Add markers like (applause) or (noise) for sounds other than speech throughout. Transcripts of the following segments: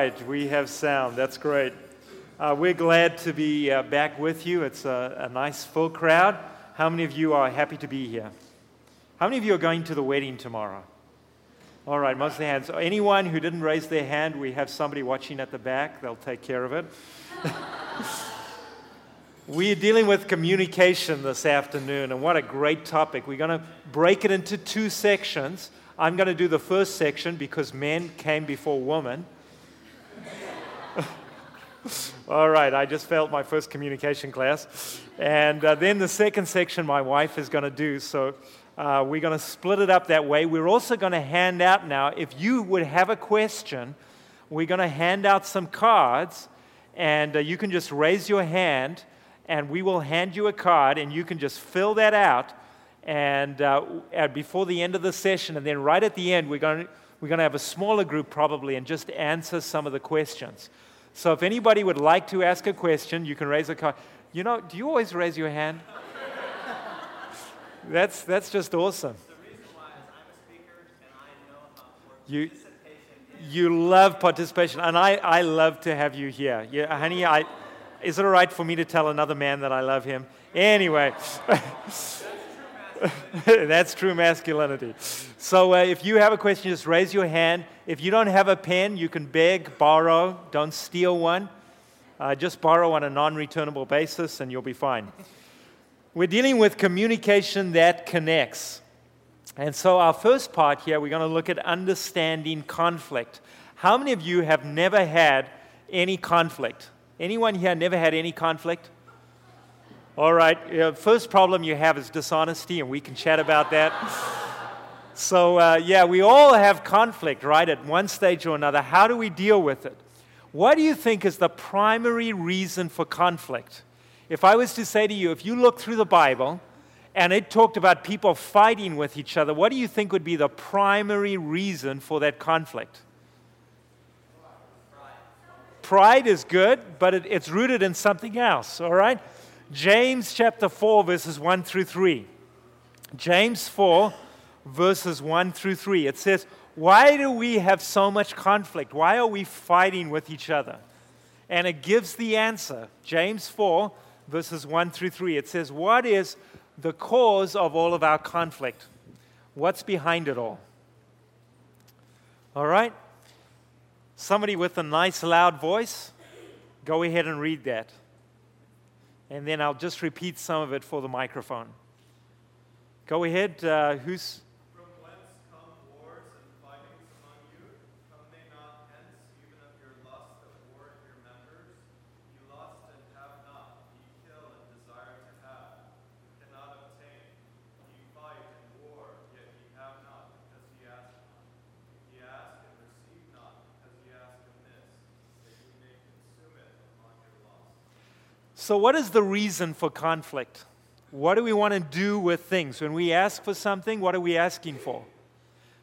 right, we have sound. That's great. Uh, we're glad to be uh, back with you. It's a, a, nice full crowd. How many of you are happy to be here? How many of you are going to the wedding tomorrow? All right, most of the hands. Anyone who didn't raise their hand, we have somebody watching at the back. They'll take care of it. (laughs) we are dealing with communication this afternoon, and what a great topic. We're going to break it into two sections. I'm going to do the first section because men came before women. (laughs) All right, I just failed my first communication class. And uh, then the second section my wife is going to do. So uh, we're going to split it up that way. We're also going to hand out now, if you would have a question, we're going to hand out some cards. And uh, you can just raise your hand, and we will hand you a card, and you can just fill that out and uh, before the end of the session, and then right at the end, we're going, to, we're going to have a smaller group probably and just answer some of the questions. So if anybody would like to ask a question, you can raise a card. You know, do you always raise your hand? (laughs) that's, that's just awesome. You, you love participation, and I, I love to have you here. Yeah, honey, I, is it all right for me to tell another man that I love him? Anyway. (laughs) (laughs) That's true masculinity. So uh, if you have a question, just raise your hand. If you don't have a pen, you can beg, borrow, don't steal one. Uh, just borrow on a non returnable basis and you'll be fine. We're dealing with communication that connects. And so, our first part here, we're going to look at understanding conflict. How many of you have never had any conflict? Anyone here never had any conflict? All right. first problem you have is dishonesty, and we can chat about that. so, uh, yeah, we all have conflict, right, at one stage or another. How do we deal with it? What do you think is the primary reason for conflict? If I was to say to you, if you look through the Bible and it talked about people fighting with each other, what do you think would be the primary reason for that conflict? Pride is good, but it, it's rooted in something else, all right? James chapter 4, verses 1 through 3. James 4, verses 1 through 3. It says, Why do we have so much conflict? Why are we fighting with each other? And it gives the answer. James 4, verses 1 through 3. It says, What is the cause of all of our conflict? What's behind it all? All right? Somebody with a nice loud voice, go ahead and read that and then I'll just repeat some of it for the microphone. Go ahead. Uh, who's So, what is the reason for conflict? What do we want to do with things? When we ask for something, what are we asking for?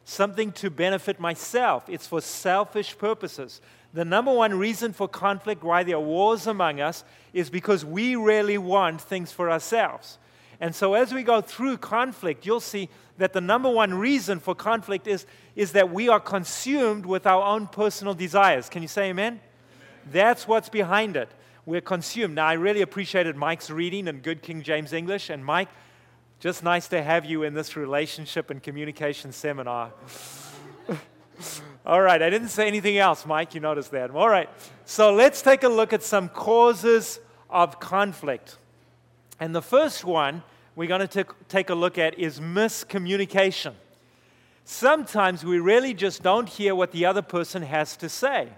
Something to benefit myself. It's for selfish purposes. The number one reason for conflict, why there are wars among us, is because we really want things for ourselves. And so, as we go through conflict, you'll see that the number one reason for conflict is, is that we are consumed with our own personal desires. Can you say amen? amen? That's what's behind it we're consumed. Now, I really appreciated Mike's reading and good King James English. And Mike, just nice to have you in this relationship and communication seminar. (laughs) All right, I didn't say anything else, Mike. You noticed that. All right, so let's take a look at some causes of conflict. And the first one we're going to take a look at is miscommunication. Sometimes we really just don't hear what the other person has to say.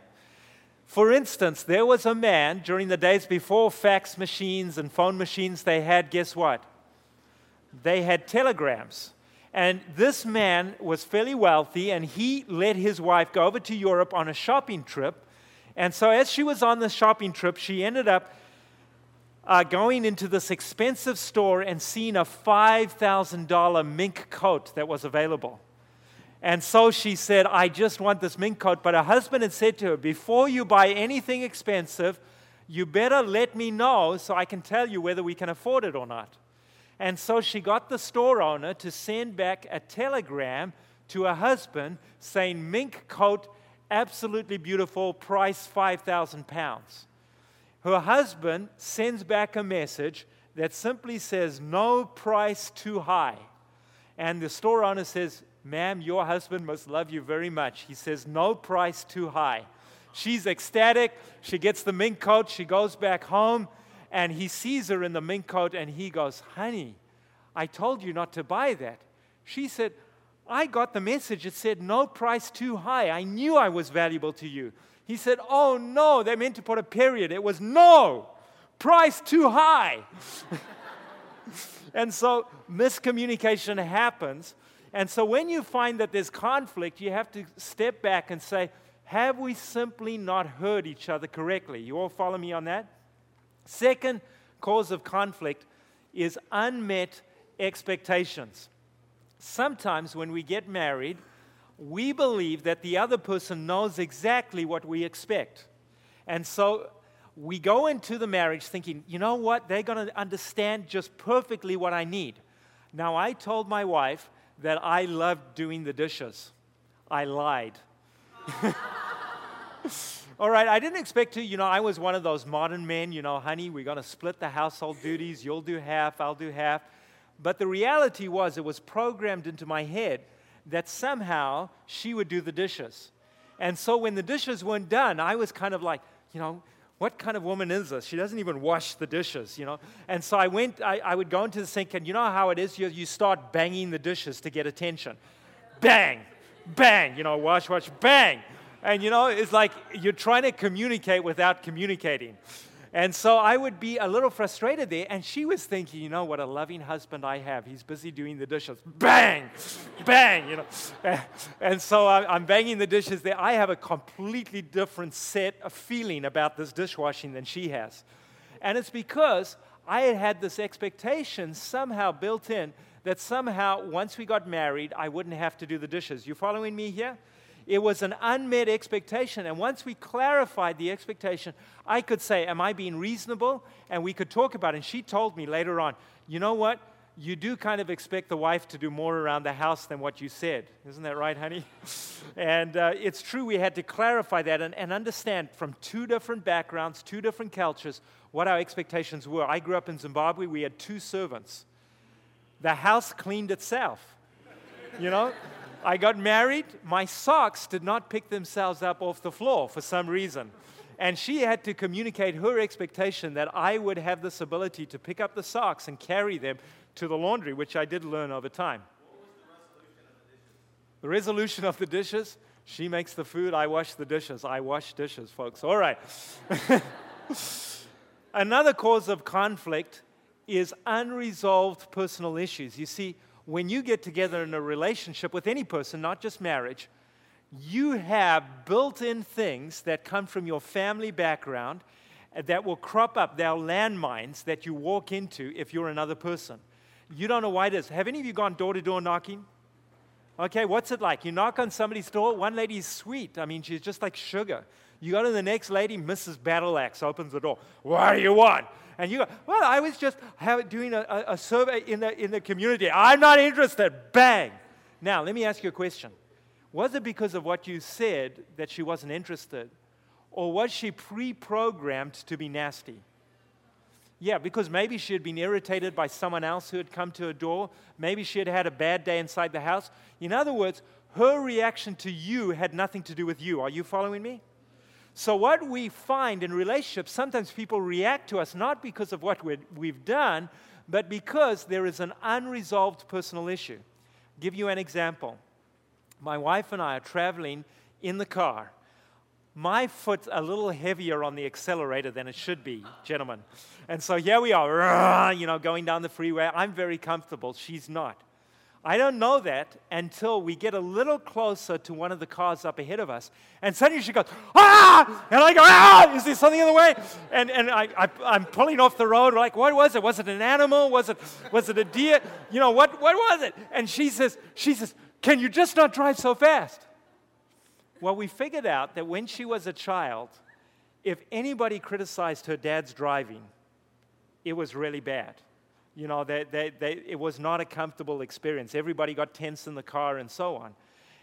For instance, there was a man during the days before fax machines and phone machines, they had, guess what? They had telegrams. And this man was fairly wealthy, and he let his wife go over to Europe on a shopping trip. And so, as she was on the shopping trip, she ended up uh, going into this expensive store and seeing a $5,000 mink coat that was available. And so she said, I just want this mink coat. But her husband had said to her, Before you buy anything expensive, you better let me know so I can tell you whether we can afford it or not. And so she got the store owner to send back a telegram to her husband saying, Mink coat absolutely beautiful, price 5,000 pounds. Her husband sends back a message that simply says, No price too high. And the store owner says, Ma'am, your husband must love you very much. He says, No price too high. She's ecstatic. She gets the mink coat. She goes back home, and he sees her in the mink coat, and he goes, Honey, I told you not to buy that. She said, I got the message. It said, No price too high. I knew I was valuable to you. He said, Oh, no, they meant to put a period. It was no, price too high. (laughs) and so miscommunication happens. And so when you find that there's conflict, you have to step back and say, Have we simply not heard each other correctly? You all follow me on that? Second cause of conflict is unmet expectations. Sometimes when we get married, we believe that the other person knows exactly what we expect. And so we go into the marriage thinking, you know what? They're going to understand just perfectly what I need. Now, I told my wife that I loved doing the dishes. I lied. (laughs) All right, I didn't expect to. You know, I was one of those modern men, you know, honey, we're going to split the household duties. You'll do half, I'll do half. But the reality was, it was programmed into my head that somehow she would do the dishes. And so when the dishes weren't done, I was kind of like, you know, what kind of woman is this? She doesn't even wash the dishes, you know. And so I went, I, I would go into the sink, and you know how it is? You, you start banging the dishes to get attention. Bang, bang, you know, wash, wash, bang. And you know, it's like you're trying to communicate without communicating. And so I would be a little frustrated there. And she was thinking, you know, what a loving husband I have. He's busy doing the dishes. Bang! Bang! You know. (laughs) And so I'm banging the dishes there. I have a completely different set of feeling about this dishwashing than she has. And it's because I had had this expectation somehow built in that somehow once we got married, I wouldn't have to do the dishes. You following me here? It was an unmet expectation. And once we clarified the expectation, I could say, Am I being reasonable? And we could talk about it. And she told me later on, You know what? You do kind of expect the wife to do more around the house than what you said. Isn't that right, honey? (laughs) and uh, it's true, we had to clarify that and, and understand from two different backgrounds, two different cultures, what our expectations were. I grew up in Zimbabwe, we had two servants. The house cleaned itself. You know? I got married, my socks did not pick themselves up off the floor for some reason. And she had to communicate her expectation that I would have this ability to pick up the socks and carry them to the laundry, which I did learn over time. The resolution of the dishes? She makes the food, I wash the dishes. I wash dishes, folks. All right. (laughs) Another cause of conflict is unresolved personal issues. You see, when you get together in a relationship with any person, not just marriage, you have built in things that come from your family background uh, that will crop up. They're landmines that you walk into if you're another person. You don't know why it is. Have any of you gone door to door knocking? Okay, what's it like? You knock on somebody's door, one lady's sweet. I mean, she's just like sugar. You go to the next lady, Mrs. Battleaxe opens the door. What do you want? And you go, well, I was just doing a, a, a survey in the, in the community. I'm not interested. Bang. Now, let me ask you a question. Was it because of what you said that she wasn't interested? Or was she pre programmed to be nasty? Yeah, because maybe she had been irritated by someone else who had come to her door. Maybe she had had a bad day inside the house. In other words, her reaction to you had nothing to do with you. Are you following me? So, what we find in relationships, sometimes people react to us not because of what we've done, but because there is an unresolved personal issue. I'll give you an example. My wife and I are traveling in the car. My foot's a little heavier on the accelerator than it should be, gentlemen. And so here we are, (laughs) you know, going down the freeway. I'm very comfortable. She's not. I don't know that until we get a little closer to one of the cars up ahead of us. And suddenly she goes, ah! And I go, ah! Is there something in the way? And, and I, I, am pulling off the road. Like, what was it? Was it an animal? Was it, was it a deer? You know, what, what was it? And she says, she says, can you just not drive so fast? Well, we figured out that when she was a child, if anybody criticized her dad's driving, it was really bad. You know, they, they, they, it was not a comfortable experience. Everybody got tense in the car and so on.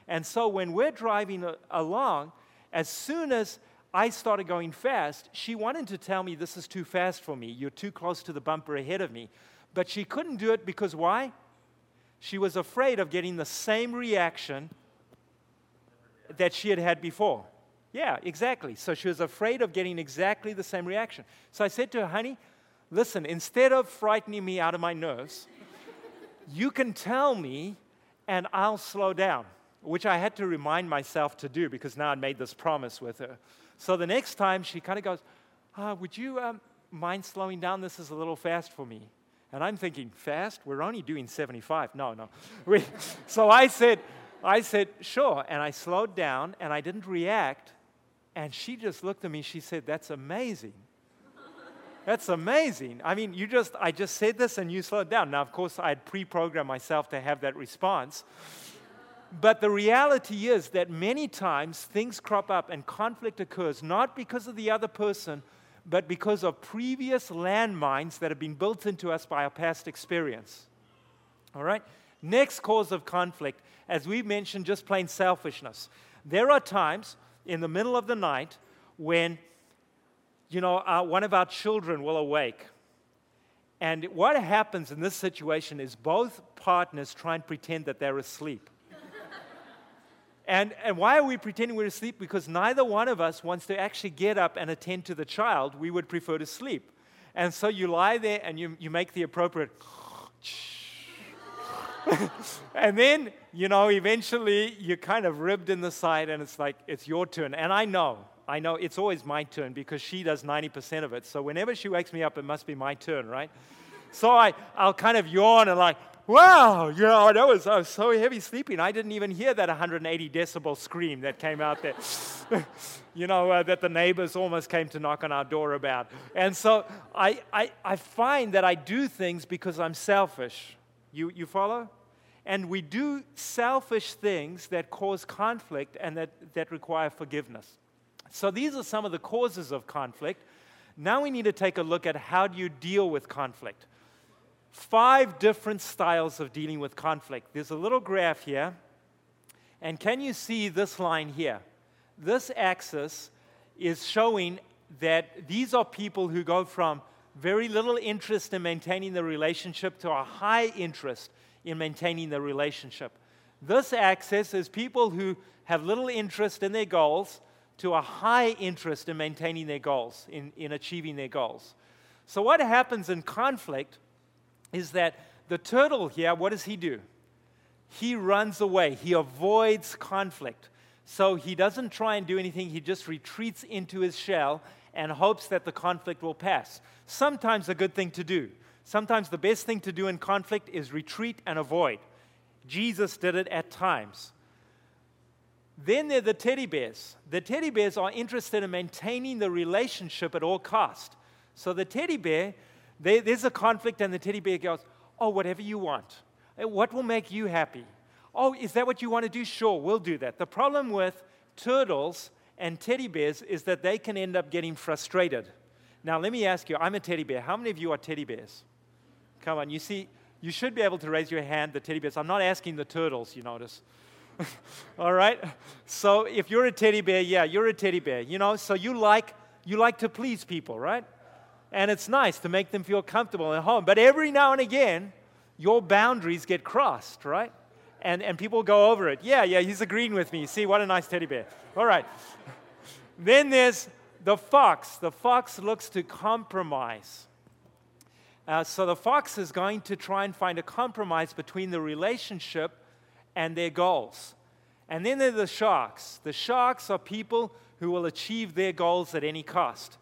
And so when we're driving along, as soon as I started going fast, she wanted to tell me this is too fast for me. You're too close to the bumper ahead of me. But she couldn't do it because why? She was afraid of getting the same reaction that she had had before. Yeah, exactly. So she was afraid of getting exactly the same reaction. So I said to her, honey, listen, instead of frightening me out of my nerves, you can tell me and I'll slow down, which I had to remind myself to do because now I'd made this promise with her. So the next time she kind of goes, uh, Would you um, mind slowing down? This is a little fast for me. And I'm thinking, Fast? We're only doing 75. No, no. (laughs) so I said, I said, Sure. And I slowed down and I didn't react. And she just looked at me. She said, That's amazing. That's amazing. I mean, you just, I just said this and you slowed down. Now, of course, I had pre programmed myself to have that response. But the reality is that many times things crop up and conflict occurs not because of the other person, but because of previous landmines that have been built into us by our past experience. All right? Next cause of conflict, as we mentioned, just plain selfishness. There are times in the middle of the night when, you know, uh, one of our children will awake. And what happens in this situation is both partners try and pretend that they're asleep. (laughs) And, and why are we pretending we're asleep? Because neither one of us wants to actually get up and attend to the child. We would prefer to sleep. And so you lie there and you, you make the appropriate. (laughs) and then, you know, eventually you're kind of ribbed in the side and it's like, it's your turn. And I know, I know it's always my turn because she does 90% of it. So whenever she wakes me up, it must be my turn, right? So I, I'll kind of yawn and like, wow, you know, that was, I was so heavy sleeping. I didn't even hear that 180 decibel scream that came out there, (laughs) you know, uh, that the neighbors almost came to knock on our door about. And so I, I, I find that I do things because I'm selfish. You, you follow? And we do selfish things that cause conflict and that, that require forgiveness. So these are some of the causes of conflict. Now we need to take a look at how do you deal with conflict five different styles of dealing with conflict. There's a little graph here. And can you see this line here? This axis is showing that these are people who go from very little interest in maintaining the relationship to a high interest in maintaining the relationship. This axis is people who have little interest in their goals to a high interest in maintaining their goals, in, in achieving their goals. So, what happens in conflict is that the turtle here, what does he do? He runs away, he avoids conflict. So he doesn't try and do anything, he just retreats into his shell and hopes that the conflict will pass. Sometimes a good thing to do. Sometimes the best thing to do in conflict is retreat and avoid. Jesus did it at times. Then there are the teddy bears. The teddy bears are interested in maintaining the relationship at all cost. So the teddy bear they, there's a conflict, and the teddy bear goes, Oh, whatever you want. Uh, what will make you happy? Oh, is that what you want to do? Sure, we'll do that. The problem with turtles and teddy bears is that they can end up getting frustrated. Now, let me ask you I'm a teddy bear. How many of you are teddy bears? Come on, you see, you should be able to raise your hand, the teddy bears. I'm not asking the turtles, you notice. (laughs) All right? So if you're a teddy bear, yeah, you're a teddy bear. You know, so you like you like to please people, right? and it's nice to make them feel comfortable at home. But every now and again, your boundaries get crossed, right? And, and people go over it. Yeah, yeah, he's agreeing with me. See, what a nice teddy bear. All right. (laughs) then there's the fox. The fox looks to compromise. Uh, so the fox is going to try and find a compromise between the relationship and their goals. And then there are the sharks. The sharks are people who will achieve their goals at any cost.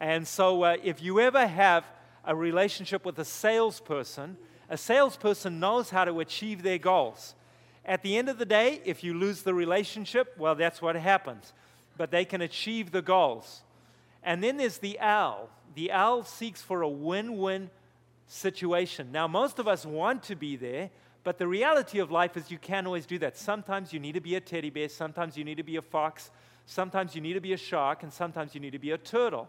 And so, uh, if you ever have a relationship with a salesperson, a salesperson knows how to achieve their goals. At the end of the day, if you lose the relationship, well, that's what happens. But they can achieve the goals. And then there's the owl. The owl seeks for a win win situation. Now, most of us want to be there, but the reality of life is you can't always do that. Sometimes you need to be a teddy bear, sometimes you need to be a fox, sometimes you need to be a shark, and sometimes you need to be a turtle.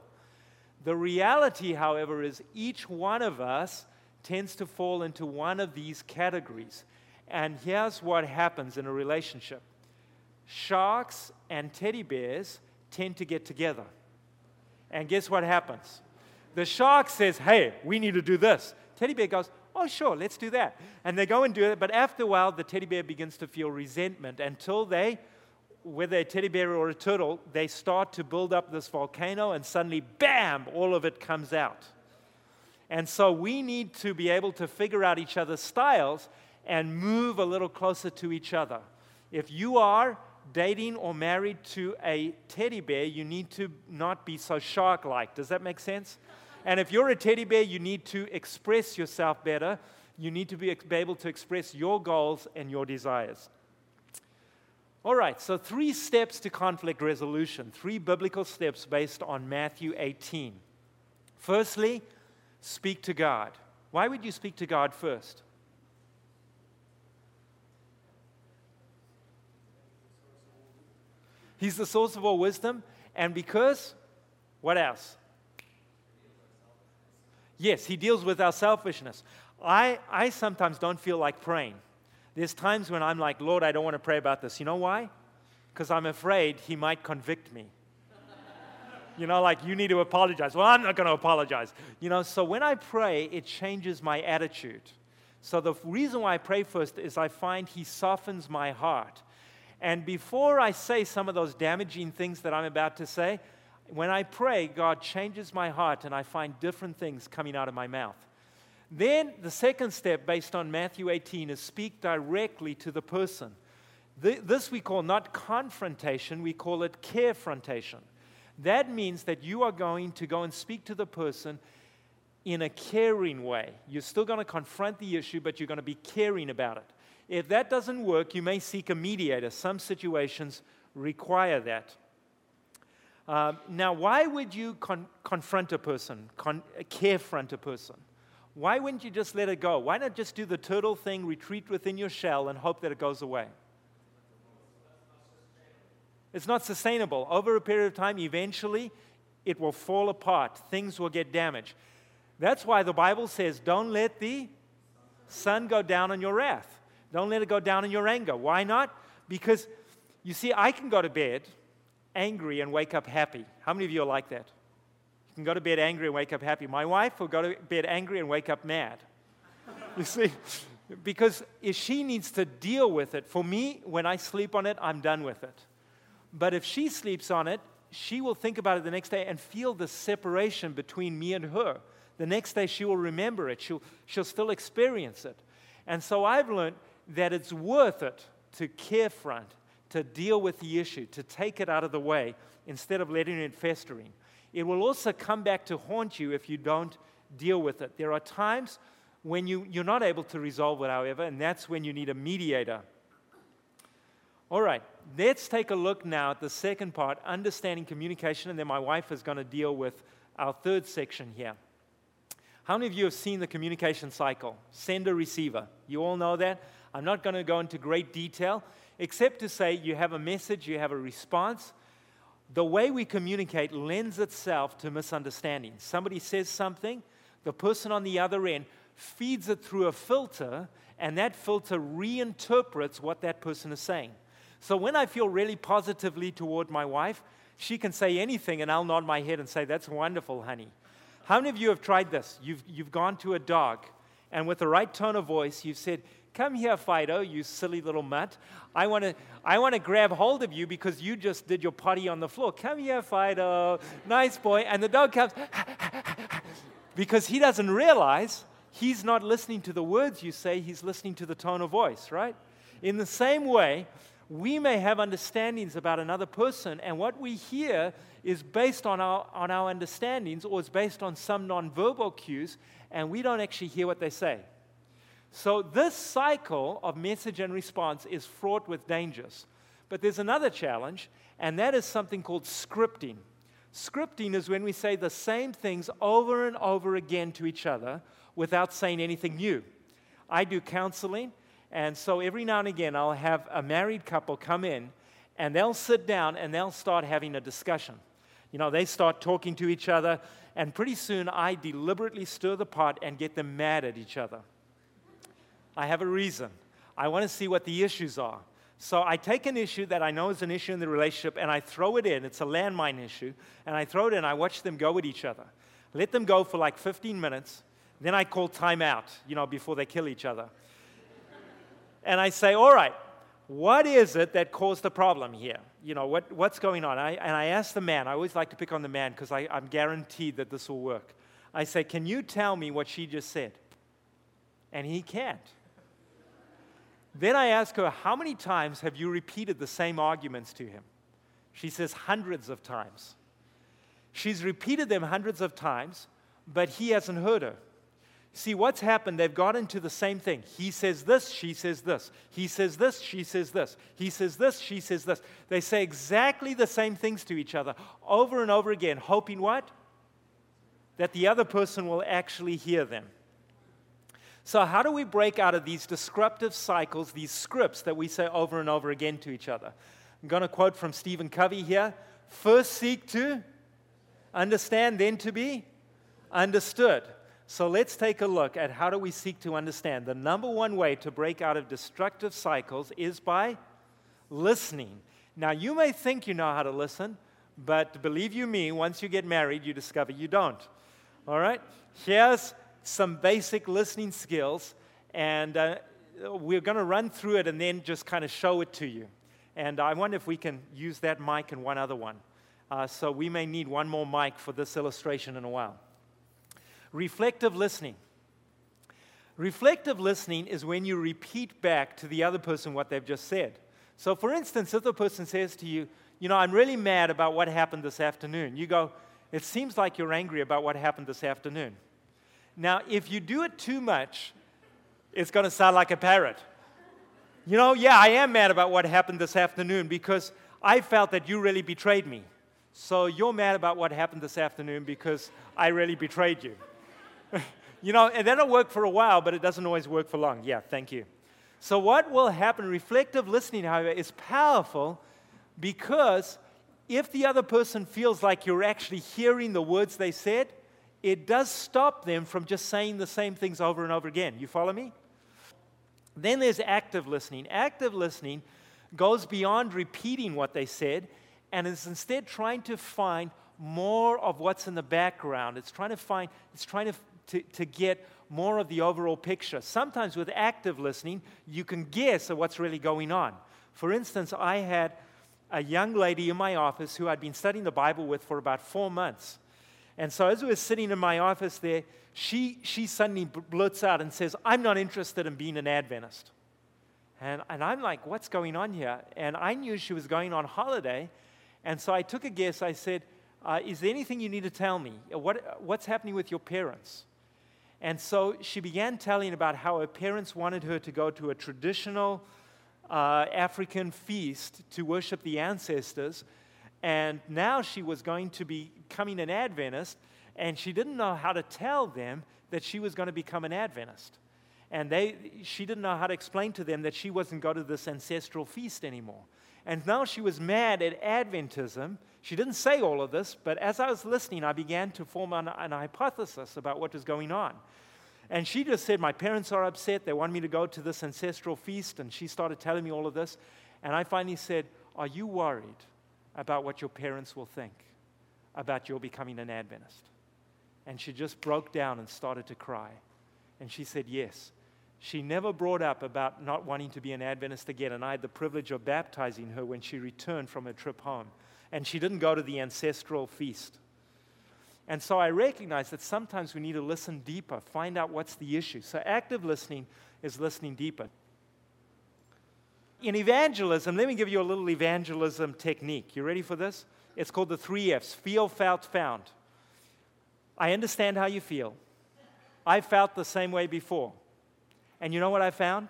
The reality, however, is each one of us tends to fall into one of these categories. And here's what happens in a relationship sharks and teddy bears tend to get together. And guess what happens? The shark says, Hey, we need to do this. Teddy bear goes, Oh, sure, let's do that. And they go and do it. But after a while, the teddy bear begins to feel resentment until they, whether a teddy bear or a turtle, they start to build up this volcano, and suddenly, bam, all of it comes out. And so we need to be able to figure out each other's styles and move a little closer to each other. If you are dating or married to a teddy bear, you need to not be so shark like. Does that make sense? And if you're a teddy bear, you need to express yourself better. You need to be able to express your goals and your desires. All right, so three steps to conflict resolution, three biblical steps based on Matthew 18. Firstly, speak to God. Why would you speak to God first? He's the source of all wisdom. And because, what else? Yes, he deals with our selfishness. I, I sometimes don't feel like praying. There's times when I'm like, Lord, I don't want to pray about this. You know why? Because I'm afraid he might convict me. you know, like, you need to apologize. Well, I'm not going to apologize. You know, so when I pray, it changes my attitude. So the reason why I pray first is I find he softens my heart. And before I say some of those damaging things that I'm about to say, when I pray, God changes my heart and I find different things coming out of my mouth. Then the second step, based on Matthew 18, is speak directly to the person. This we call not confrontation, we call it carefrontation. That means that you are going to go and speak to the person in a caring way. You're still going to confront the issue, but you're going to be caring about it. If that doesn't work, you may seek a mediator. Some situations require that. Um, now, why would you con- confront a person, con- carefront a person? Why wouldn't you just let it go? Why not just do the turtle thing, retreat within your shell, and hope that it goes away? It's not sustainable. Over a period of time, eventually, it will fall apart. Things will get damaged. That's why the Bible says, don't let the sun go down on your wrath. Don't let it go down in your anger. Why not? Because, you see, I can go to bed angry and wake up happy. How many of you are like that? You can go to bed angry and wake up happy. My wife will go to bed angry and wake up mad. (laughs) you see? Because if she needs to deal with it, for me, when I sleep on it, I'm done with it. But if she sleeps on it, she will think about it the next day and feel the separation between me and her. The next day, she will remember it. She'll, she'll still experience it. And so I've learned that it's worth it to carefront to deal with the issue, to take it out of the way instead of letting it festering. It will also come back to haunt you if you don't deal with it. There are times when you, you're not able to resolve it, however, and that's when you need a mediator. All right, let's take a look now at the second part understanding communication, and then my wife is going to deal with our third section here. How many of you have seen the communication cycle? Sender, receiver. You all know that? I'm not going to go into great detail except to say you have a message, you have a response. The way we communicate lends itself to misunderstanding. Somebody says something, the person on the other end feeds it through a filter, and that filter reinterprets what that person is saying. So when I feel really positively toward my wife, she can say anything, and I'll nod my head and say, That's wonderful, honey. How many of you have tried this? You've, you've gone to a dog, and with the right tone of voice, you've said, Come here, Fido, you silly little mutt. I want to I want to grab hold of you because you just did your potty on the floor. Come here, Fido. Nice boy. And the dog comes (laughs) because he doesn't realize he's not listening to the words you say, he's listening to the tone of voice, right? In the same way, we may have understandings about another person, and what we hear is based on our, on our understandings or is based on some nonverbal cues, and we don't actually hear what they say. So, this cycle of message and response is fraught with dangers. But there's another challenge, and that is something called scripting. Scripting is when we say the same things over and over again to each other without saying anything new. I do counseling, and so every now and again I'll have a married couple come in and they'll sit down and they'll start having a discussion. You know, they start talking to each other, and pretty soon I deliberately stir the pot and get them mad at each other. I have a reason. I want to see what the issues are. So I take an issue that I know is an issue in the relationship and I throw it in. It's a landmine issue. And I throw it in. I watch them go at each other. Let them go for like 15 minutes. Then I call time out, you know, before they kill each other. and I say, all right, what is it that caused the problem here? You know, what, what's going on? I, and I ask the man, I always like to pick on the man because I'm guaranteed that this will work. I say, Can you tell me what she just said? And he can't. Then I ask her, How many times have you repeated the same arguments to him? She says, Hundreds of times. She's repeated them hundreds of times, but he hasn't heard her. See, what's happened, they've got into the same thing. He says this, she says this. He says this, she says this. He says this, she says this. They say exactly the same things to each other over and over again, hoping what? That the other person will actually hear them. So, how do we break out of these disruptive cycles, these scripts that we say over and over again to each other? I'm going to quote from Stephen Covey here First seek to understand, then to be understood. So let's take a look at how do we seek to understand. The number one way to break out of destructive cycles is by listening. Now, you may think you know how to listen, but believe you me, once you get married, you discover you don't. All right? Here's some basic listening skills, and uh, we're going to run through it and then just kind of show it to you. And I wonder if we can use that mic and one other one. Uh, so we may need one more mic for this illustration in a while. Reflective listening. Reflective listening is when you repeat back to the other person what they've just said. So, for instance, if the person says to you, You know, I'm really mad about what happened this afternoon, you go, It seems like you're angry about what happened this afternoon. Now, if you do it too much, it's going to sound like a parrot. You know, yeah, I am mad about what happened this afternoon because I felt that you really betrayed me. So you're mad about what happened this afternoon because I really betrayed you. (laughs) you know, and that'll work for a while, but it doesn't always work for long. Yeah, thank you. So, what will happen? Reflective listening, however, is powerful because if the other person feels like you're actually hearing the words they said, it does stop them from just saying the same things over and over again. You follow me? Then there's active listening. Active listening goes beyond repeating what they said and is instead trying to find more of what's in the background. It's trying to find, it's trying to to, to get more of the overall picture. Sometimes with active listening, you can guess at what's really going on. For instance, I had a young lady in my office who I'd been studying the Bible with for about four months. And so as we were sitting in my office there, she, she suddenly blurts out and says, I'm not interested in being an Adventist. And, and I'm like, what's going on here? And I knew she was going on holiday. And so I took a guess. I said, uh, Is there anything you need to tell me? What, what's happening with your parents? And so she began telling about how her parents wanted her to go to a traditional uh, African feast to worship the ancestors. And now she was going to be becoming an Adventist, and she didn't know how to tell them that she was going to become an Adventist. And they, she didn't know how to explain to them that she wasn't going to this ancestral feast anymore. And now she was mad at Adventism. She didn't say all of this, but as I was listening, I began to form an, an hypothesis about what was going on. And she just said, My parents are upset. They want me to go to this ancestral feast. And she started telling me all of this. And I finally said, Are you worried about what your parents will think about your becoming an Adventist? And she just broke down and started to cry. And she said, Yes. She never brought up about not wanting to be an Adventist again, and I had the privilege of baptizing her when she returned from her trip home. And she didn't go to the ancestral feast. And so I recognize that sometimes we need to listen deeper, find out what's the issue. So active listening is listening deeper. In evangelism, let me give you a little evangelism technique. You ready for this? It's called the three F's feel, felt, found. I understand how you feel. I felt the same way before. And you know what I found?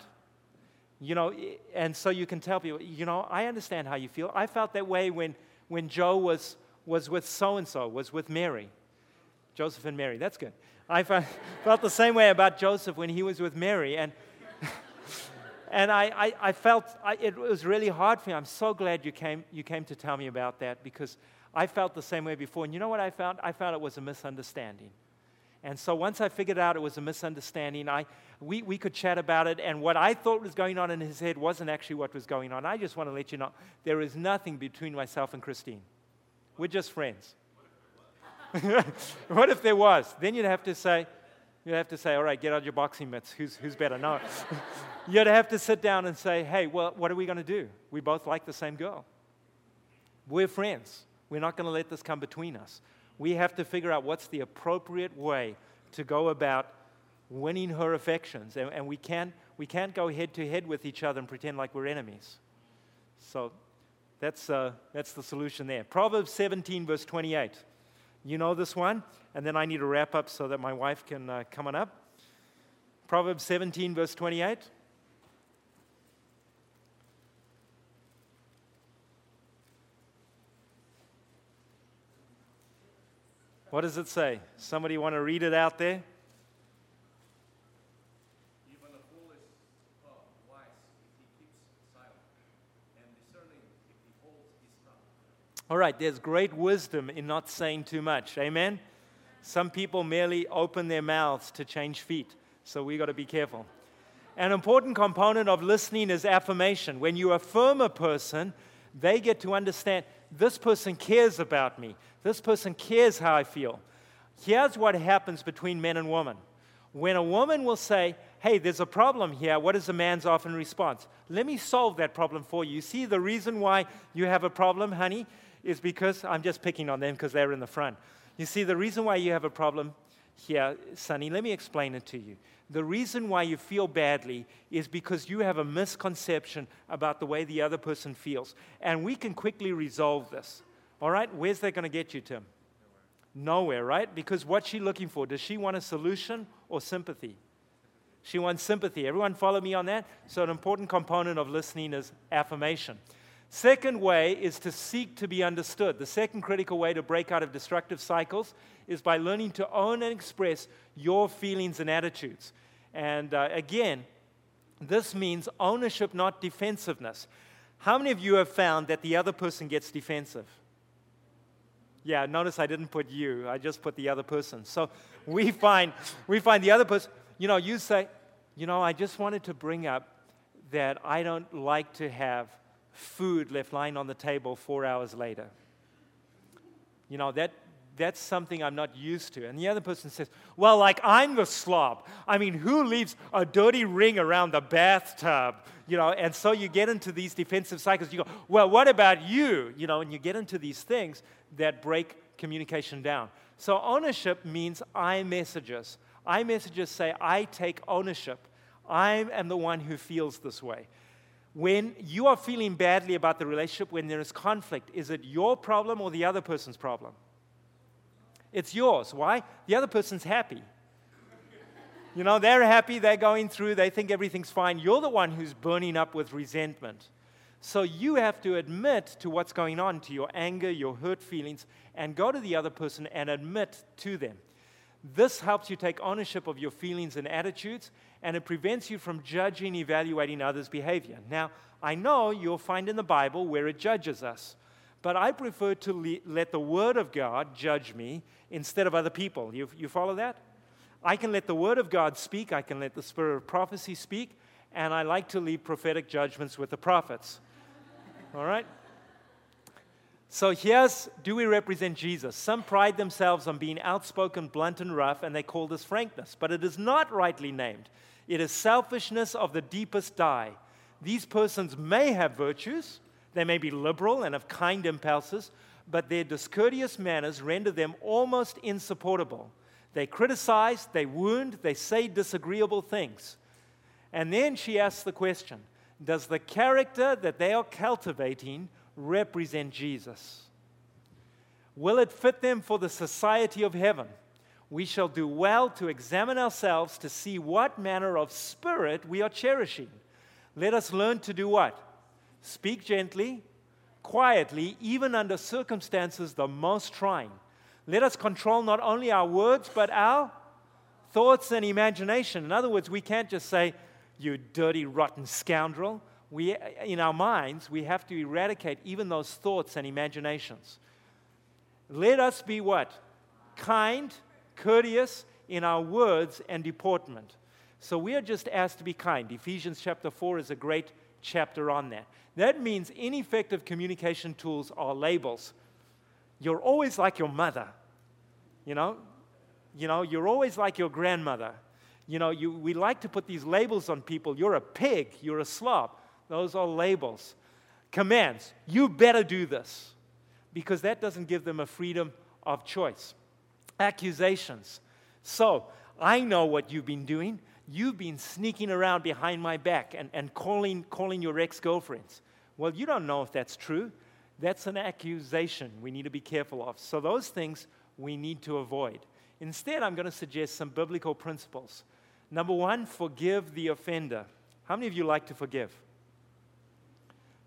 You know, and so you can tell people, you know, I understand how you feel. I felt that way when, when Joe was, was with so and so, was with Mary. Joseph and Mary, that's good. I (laughs) felt the same way about Joseph when he was with Mary. And, and I, I, I felt I, it was really hard for me. I'm so glad you came, you came to tell me about that because I felt the same way before. And you know what I found? I found it was a misunderstanding. And so once I figured out it was a misunderstanding, I, we, we could chat about it. And what I thought was going on in his head wasn't actually what was going on. I just want to let you know there is nothing between myself and Christine. We're just friends. (laughs) what if there was? Then you'd have to say, you'd have to say, all right, get out your boxing mitts. Who's, who's better? No. (laughs) you'd have to sit down and say, hey, well, what are we going to do? We both like the same girl. We're friends. We're not going to let this come between us. We have to figure out what's the appropriate way to go about winning her affections. And, and we, can't, we can't go head to head with each other and pretend like we're enemies. So that's, uh, that's the solution there. Proverbs 17, verse 28. You know this one? And then I need to wrap up so that my wife can uh, come on up. Proverbs 17, verse 28. What does it say? Somebody want to read it out there? All right, there's great wisdom in not saying too much. Amen? Some people merely open their mouths to change feet, so we got to be careful. An important component of listening is affirmation. When you affirm a person, they get to understand this person cares about me. This person cares how I feel. Here's what happens between men and women. When a woman will say, Hey, there's a problem here, what is a man's often response? Let me solve that problem for you. You see, the reason why you have a problem, honey, is because I'm just picking on them because they're in the front. You see, the reason why you have a problem here, Sonny, let me explain it to you. The reason why you feel badly is because you have a misconception about the way the other person feels. And we can quickly resolve this. All right? Where's that going to get you, Tim? Nowhere. Right? Because what's she looking for? Does she want a solution or sympathy? She wants sympathy. Everyone follow me on that? So, an important component of listening is affirmation. Second way is to seek to be understood. The second critical way to break out of destructive cycles is by learning to own and express your feelings and attitudes. And uh, again, this means ownership, not defensiveness. How many of you have found that the other person gets defensive? Yeah, notice I didn't put you, I just put the other person. So we (laughs) find, we find the other person, you know, you say, you know, I just wanted to bring up that I don't like to have food left lying on the table four hours later. You know, that, that's something I'm not used to. And the other person says, Well, like I'm the slob. I mean, who leaves a dirty ring around the bathtub? You know, and so you get into these defensive cycles. You go, Well, what about you? You know, and you get into these things that break communication down. So ownership means I messages. I messages say, I take ownership. I am the one who feels this way. When you are feeling badly about the relationship, when there is conflict, is it your problem or the other person's problem? It's yours. Why? The other person's happy. You know, they're happy, they're going through, they think everything's fine. You're the one who's burning up with resentment. So you have to admit to what's going on, to your anger, your hurt feelings, and go to the other person and admit to them. This helps you take ownership of your feelings and attitudes, and it prevents you from judging, evaluating others' behavior. Now, I know you'll find in the Bible where it judges us, but I prefer to le- let the Word of God judge me instead of other people. You, you follow that? I can let the Word of God speak, I can let the Spirit of prophecy speak, and I like to leave prophetic judgments with the prophets. All right? So here's do we represent Jesus? Some pride themselves on being outspoken, blunt, and rough, and they call this frankness, but it is not rightly named. It is selfishness of the deepest dye. These persons may have virtues, they may be liberal and have kind impulses, but their discourteous manners render them almost insupportable. They criticize, they wound, they say disagreeable things. And then she asks the question Does the character that they are cultivating represent Jesus? Will it fit them for the society of heaven? We shall do well to examine ourselves to see what manner of spirit we are cherishing. Let us learn to do what? Speak gently, quietly, even under circumstances the most trying. Let us control not only our words, but our thoughts and imagination. In other words, we can't just say, You dirty, rotten scoundrel we, in our minds, we have to eradicate even those thoughts and imaginations. Let us be what? Kind, courteous, in our words and deportment. So we are just asked to be kind. Ephesians chapter 4 is a great chapter on that. That means ineffective communication tools are labels. You're always like your mother. You know, you know, you're always like your grandmother. You know, you, we like to put these labels on people. You're a pig, you're a slob. Those are labels. Commands, you better do this, because that doesn't give them a freedom of choice. Accusations. So, I know what you've been doing. You've been sneaking around behind my back and, and calling, calling your ex girlfriends. Well, you don't know if that's true. That's an accusation we need to be careful of. So, those things we need to avoid. Instead, I'm going to suggest some biblical principles. Number one, forgive the offender. How many of you like to forgive?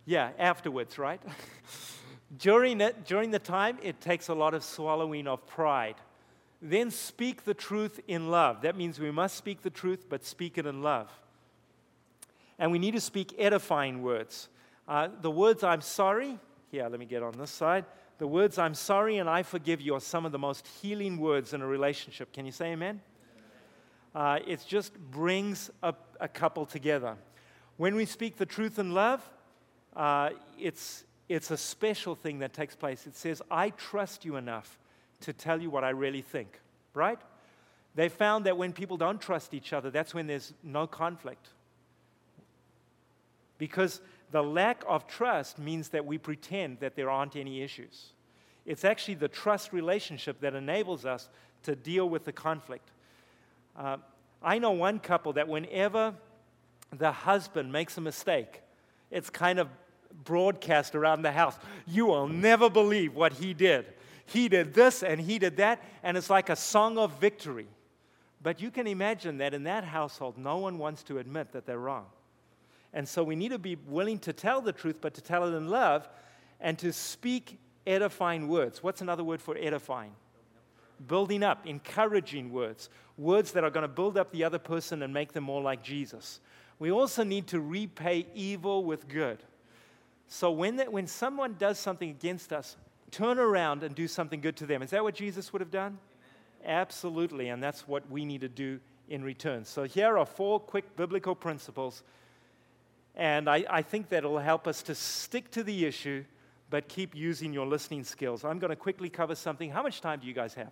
Yeah, afterwards, right? (laughs) during, it, during the time, it takes a lot of swallowing of pride. Then speak the truth in love. That means we must speak the truth, but speak it in love. And we need to speak edifying words. Uh, the words I'm sorry, here, let me get on this side. The words I'm sorry and I forgive you are some of the most healing words in a relationship. Can you say amen? Uh, it just brings a, a, couple together. When we speak the truth in love, uh, it's, it's a special thing that takes place. It says, I trust you enough to tell you what I really think, right? They found that when people don't trust each other, that's when there's no conflict. Because the lack of trust means that we pretend that there aren't any issues. It's actually the trust relationship that enables us to deal with the conflict. Uh, I know one couple that whenever the husband makes a mistake, it's kind of broadcast around the house. You will never believe what he did. He did this and he did that, and it's like a song of victory. But you can imagine that in that household, no one wants to admit that they're wrong. And so we need to be willing to tell the truth, but to tell it in love and to speak edifying words. What's another word for edifying? Building up, encouraging words, words that are going to build up the other person and make them more like Jesus. We also need to repay evil with good. So when, that, when someone does something against us, turn around and do something good to them. Is that what Jesus would have done? Amen. Absolutely, and that's what we need to do in return. So here are four quick biblical principles, and I, I think that will help us to stick to the issue but keep using your listening skills. I'm going to quickly cover something. How much time do you guys have?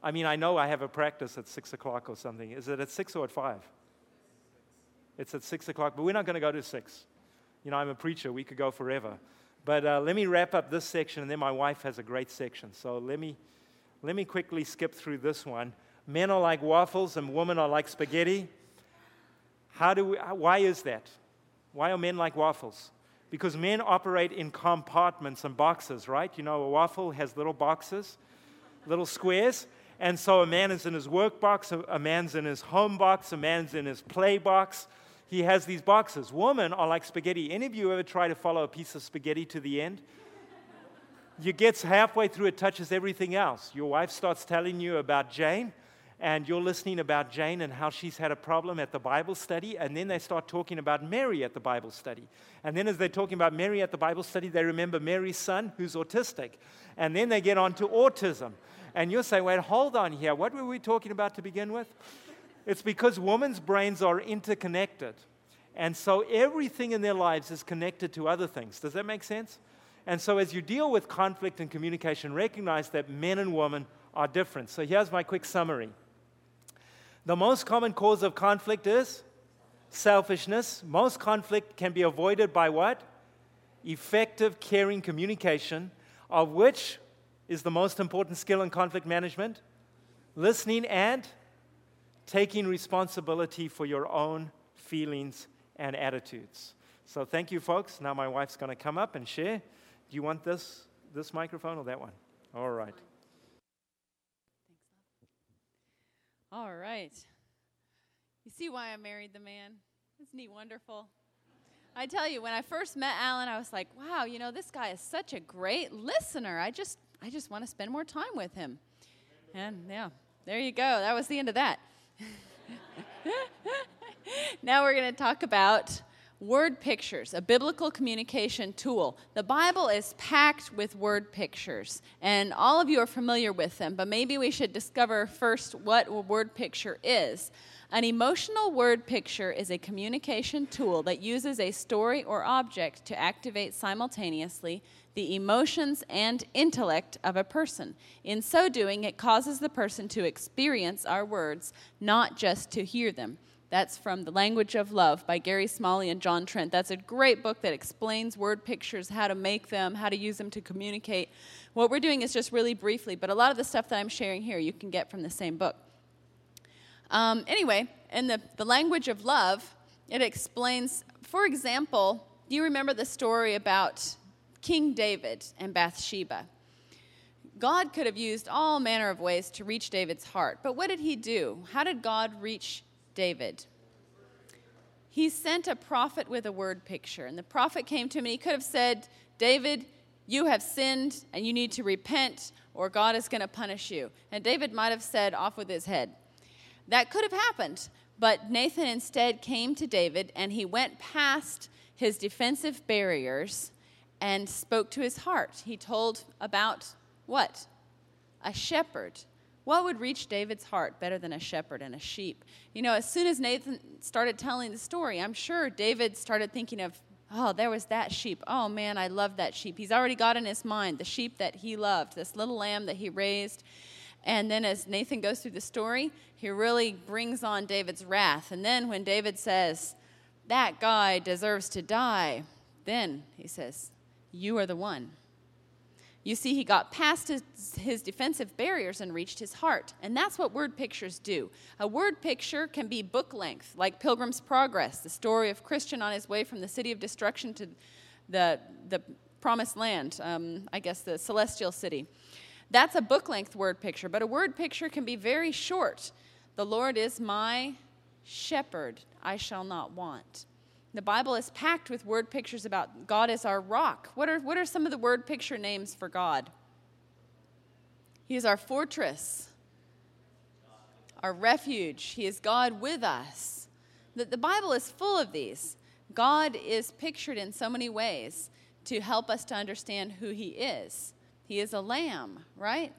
I mean, I know I have a practice at 6 o'clock or something. Is it at 6 or at 5? It's at 6 o'clock, but we're not going to go to 6. You know, I'm a preacher. We could go forever. But uh, let me wrap up this section, and then my wife has a great section. So let me, let me quickly skip through this one. Men are like waffles, and women are like spaghetti. How do we, why is that? Why are men like waffles? because men operate in compartments and boxes, right? You know, a waffle has little boxes, little squares. And so a man is in his work box, a man's in his home box, a man's in his play box. He has these boxes. Women are like spaghetti. Any of you ever try to follow a piece of spaghetti to the end? You get halfway through, it touches everything else. Your wife starts telling you about Jane, and you're listening about Jane and how she's had a problem at the Bible study, and then they start talking about Mary at the Bible study. And then, as they're talking about Mary at the Bible study, they remember Mary's son who's autistic. And then they get on to autism. And you'll say, wait, hold on here. What were we talking about to begin with? It's because women's brains are interconnected. And so everything in their lives is connected to other things. Does that make sense? And so as you deal with conflict and communication, recognize that men and women are different. So here's my quick summary. The most common cause of conflict is selfishness. Most conflict can be avoided by what? Effective, caring communication, of which is the most important skill in conflict management listening and taking responsibility for your own feelings and attitudes. So, thank you, folks. Now, my wife's going to come up and share. Do you want this, this microphone or that one? All right. All right. You see why I married the man? Isn't he wonderful? I tell you, when I first met Alan, I was like, wow, you know, this guy is such a great listener. I just I just want to spend more time with him. And yeah, there you go. That was the end of that. (laughs) now we're going to talk about word pictures, a biblical communication tool. The Bible is packed with word pictures, and all of you are familiar with them, but maybe we should discover first what a word picture is. An emotional word picture is a communication tool that uses a story or object to activate simultaneously the emotions and intellect of a person. In so doing, it causes the person to experience our words, not just to hear them. That's from The Language of Love by Gary Smalley and John Trent. That's a great book that explains word pictures, how to make them, how to use them to communicate. What we're doing is just really briefly, but a lot of the stuff that I'm sharing here you can get from the same book. Um, anyway, in the, the language of love, it explains, for example, do you remember the story about King David and Bathsheba? God could have used all manner of ways to reach David's heart, but what did he do? How did God reach David. He sent a prophet with a word picture, and the prophet came to him and he could have said, David, you have sinned and you need to repent, or God is going to punish you. And David might have said, off with his head. That could have happened, but Nathan instead came to David and he went past his defensive barriers and spoke to his heart. He told about what? A shepherd what would reach David's heart better than a shepherd and a sheep? You know, as soon as Nathan started telling the story, I'm sure David started thinking of, oh, there was that sheep. Oh, man, I love that sheep. He's already got in his mind the sheep that he loved, this little lamb that he raised. And then as Nathan goes through the story, he really brings on David's wrath. And then when David says, that guy deserves to die, then he says, you are the one. You see, he got past his, his, defensive barriers and reached his heart. And that's what word pictures do. A word picture can be book length, like Pilgrim's Progress, the story of Christian on his way from the city of destruction to the, the promised land, um, I guess the celestial city. That's a book length word picture, but a word picture can be very short. The Lord is my shepherd, I shall not want. The Bible is packed with word pictures about God as our rock. What are, what are some of the word picture names for God? He is our fortress, our refuge. He is God with us. The, the Bible is full of these. God is pictured in so many ways to help us to understand who He is. He is a lamb, right?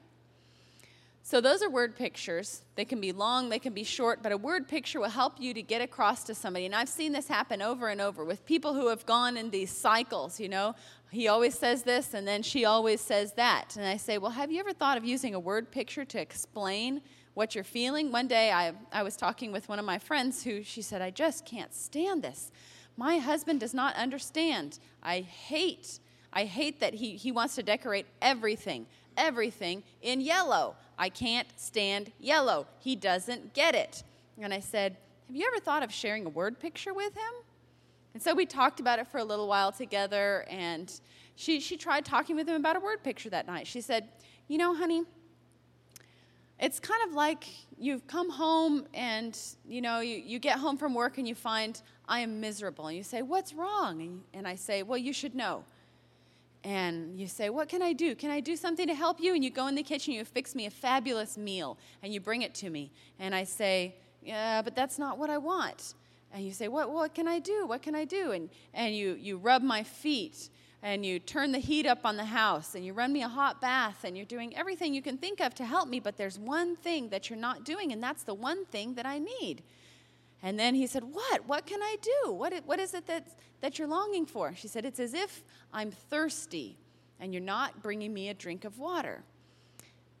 So, those are word pictures. They can be long, they can be short, but a word picture will help you to get across to somebody. And I've seen this happen over and over with people who have gone in these cycles, you know. He always says this, and then she always says that. And I say, Well, have you ever thought of using a word picture to explain what you're feeling? One day I, I was talking with one of my friends who she said, I just can't stand this. My husband does not understand. I hate, I hate that he, he wants to decorate everything, everything in yellow. I can't stand yellow. He doesn't get it. And I said, Have you ever thought of sharing a word picture with him? And so we talked about it for a little while together, and she, she tried talking with him about a word picture that night. She said, You know, honey, it's kind of like you've come home and you know you, you get home from work and you find i am miserable and you say what's wrong and, and i say well you should know and you say, What can I do? Can I do something to help you? And you go in the kitchen, you fix me a fabulous meal, and you bring it to me. And I say, Yeah, but that's not what I want. And you say, What, what can I do? What can I do? And, and you, you rub my feet, and you turn the heat up on the house, and you run me a hot bath, and you're doing everything you can think of to help me, but there's one thing that you're not doing, and that's the one thing that I need. And then he said, What? What can I do? What, what is it that, that you're longing for? She said, It's as if I'm thirsty and you're not bringing me a drink of water.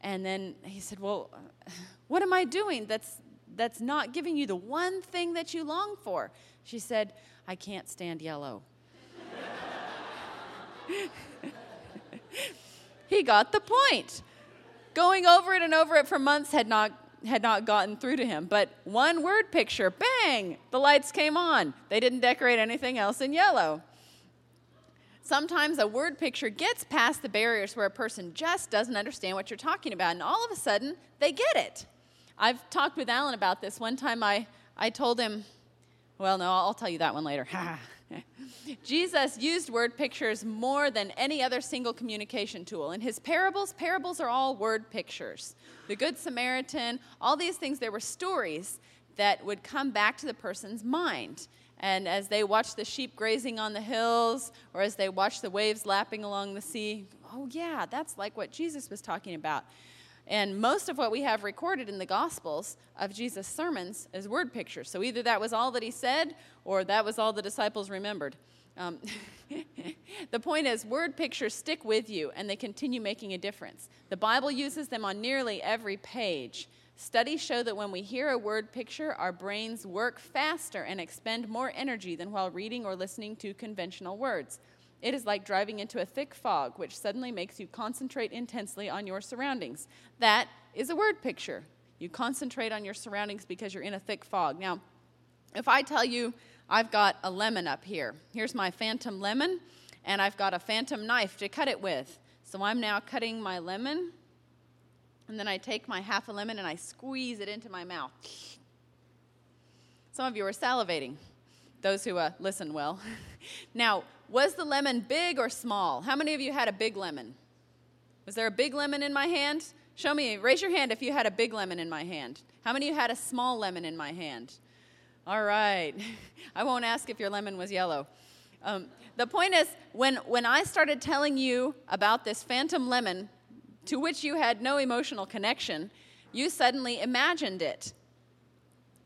And then he said, Well, (sighs) what am I doing that's, that's not giving you the one thing that you long for? She said, I can't stand yellow. (laughs) he got the point. Going over it and over it for months had not had not gotten through to him. But one word picture, bang, the lights came on. They didn't decorate anything else in yellow. Sometimes a word picture gets past the barriers where a person just doesn't understand what you're talking about, and all of a sudden they get it. I've talked with Alan about this. One time I, I told him, well, no, I'll tell you that one later. (laughs) (laughs) Jesus used word pictures more than any other single communication tool. In his parables, parables are all word pictures. The Good Samaritan, all these things, there were stories that would come back to the person's mind. And as they watched the sheep grazing on the hills, or as they watched the waves lapping along the sea, oh, yeah, that's like what Jesus was talking about. And most of what we have recorded in the Gospels of Jesus' sermons is word pictures. So either that was all that he said, or that was all the disciples remembered. Um, (laughs) the point is, word pictures stick with you and they continue making a difference. The Bible uses them on nearly every page. Studies show that when we hear a word picture, our brains work faster and expend more energy than while reading or listening to conventional words. It is like driving into a thick fog, which suddenly makes you concentrate intensely on your surroundings. That is a word picture. You concentrate on your surroundings because you're in a thick fog. Now, if I tell you I've got a lemon up here, here's my phantom lemon, and I've got a phantom knife to cut it with. So I'm now cutting my lemon, and then I take my half a lemon and I squeeze it into my mouth. Some of you are salivating, those who uh, listen well. (laughs) now, was the lemon big or small? How many of you had a big lemon? Was there a big lemon in my hand? Show me, raise your hand if you had a big lemon in my hand. How many of you had a small lemon in my hand? All right. (laughs) I won't ask if your lemon was yellow. Um, the point is, when, when I started telling you about this phantom lemon to which you had no emotional connection, you suddenly imagined it.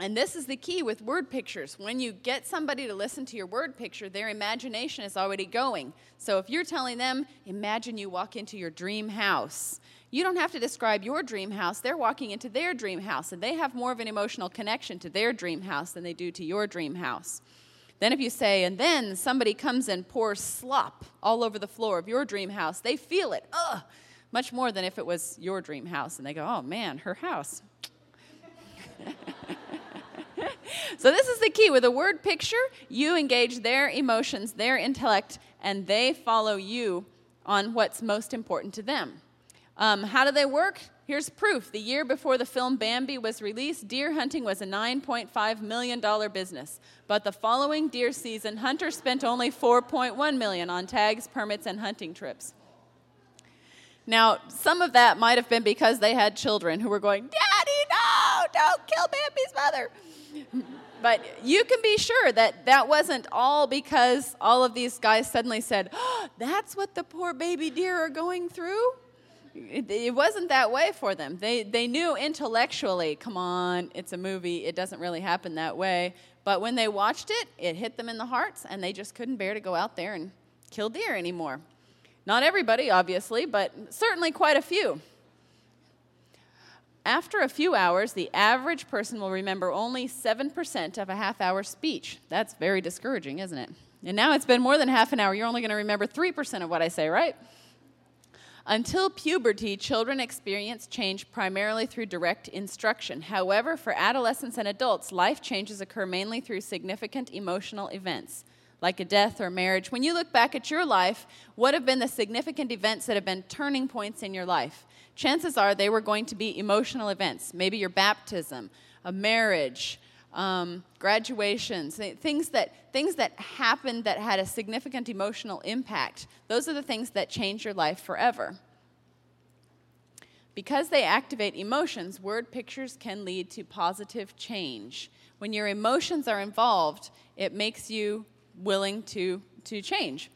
And this is the key with word pictures. When you get somebody to listen to your word picture, their imagination is already going. So if you're telling them, imagine you walk into your dream house, you don't have to describe your dream house. They're walking into their dream house, and they have more of an emotional connection to their dream house than they do to your dream house. Then, if you say, and then somebody comes and pours slop all over the floor of your dream house, they feel it, ugh, much more than if it was your dream house. And they go, oh man, her house. (laughs) so, this is the key. With a word picture, you engage their emotions, their intellect, and they follow you on what's most important to them. Um, how do they work? Here's proof. The year before the film Bambi was released, deer hunting was a $9.5 million business. But the following deer season, hunters spent only 4.1 million on tags, permits, and hunting trips. Now, some of that might have been because they had children who were going, Daddy, no, don't kill Bambi's mother. But you can be sure that that wasn't all because all of these guys suddenly said, oh, That's what the poor baby deer are going through. It, it, wasn't that way for them. They, they knew intellectually, come on, it's a movie, it doesn't really happen that way. But when they watched it, it hit them in the hearts, and they just couldn't bear to go out there and kill deer anymore. Not everybody, obviously, but certainly quite a few. After a few hours, the average person will remember only 7% of a half hour speech. That's very discouraging, isn't it? And now it's been more than half an hour. You're only going to remember 3% of what I say, right? Until puberty, children experience change primarily through direct instruction. However, for adolescents and adults, life changes occur mainly through significant emotional events, like a death or marriage. When you look back at your life, what have been the significant events that have been turning points in your life? Chances are they were going to be emotional events, maybe your baptism, a marriage, um, graduations, things that, things that happened that had a significant emotional impact. Those are the things that change your life forever. Because they activate emotions, word pictures can lead to positive change. When your emotions are involved, it makes you willing to, to change.